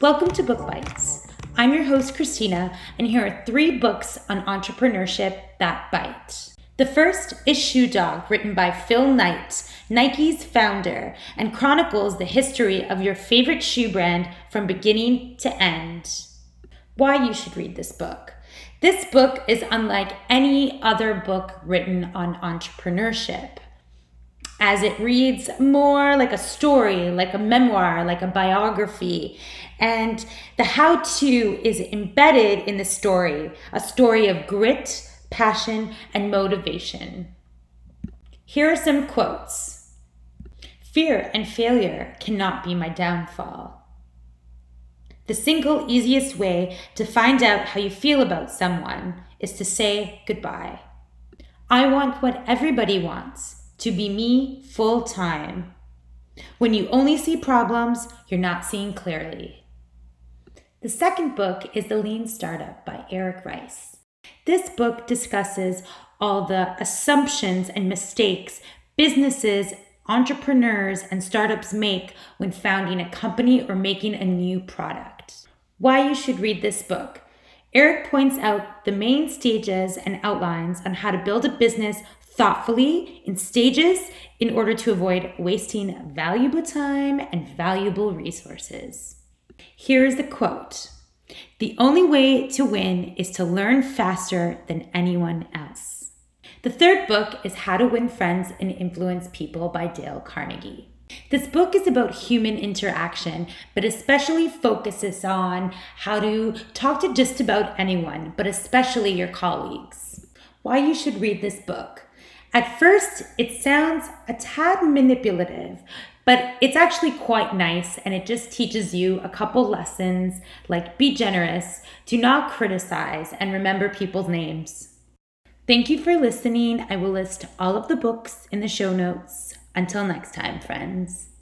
Welcome to Book Bites. I'm your host, Christina, and here are three books on entrepreneurship that bite. The first is Shoe Dog, written by Phil Knight, Nike's founder, and chronicles the history of your favorite shoe brand from beginning to end. Why you should read this book. This book is unlike any other book written on entrepreneurship as it reads more like a story, like a memoir, like a biography. And the how to is embedded in the story a story of grit, passion, and motivation. Here are some quotes Fear and failure cannot be my downfall. The single easiest way to find out how you feel about someone is to say goodbye. I want what everybody wants to be me full time. When you only see problems, you're not seeing clearly. The second book is The Lean Startup by Eric Ries. This book discusses all the assumptions and mistakes businesses, entrepreneurs, and startups make when founding a company or making a new product. Why you should read this book. Eric points out the main stages and outlines on how to build a business thoughtfully in stages in order to avoid wasting valuable time and valuable resources. Here's the quote The only way to win is to learn faster than anyone else. The third book is How to Win Friends and Influence People by Dale Carnegie. This book is about human interaction, but especially focuses on how to talk to just about anyone, but especially your colleagues. Why you should read this book. At first, it sounds a tad manipulative, but it's actually quite nice and it just teaches you a couple lessons like be generous, do not criticize, and remember people's names. Thank you for listening. I will list all of the books in the show notes. Until next time, friends.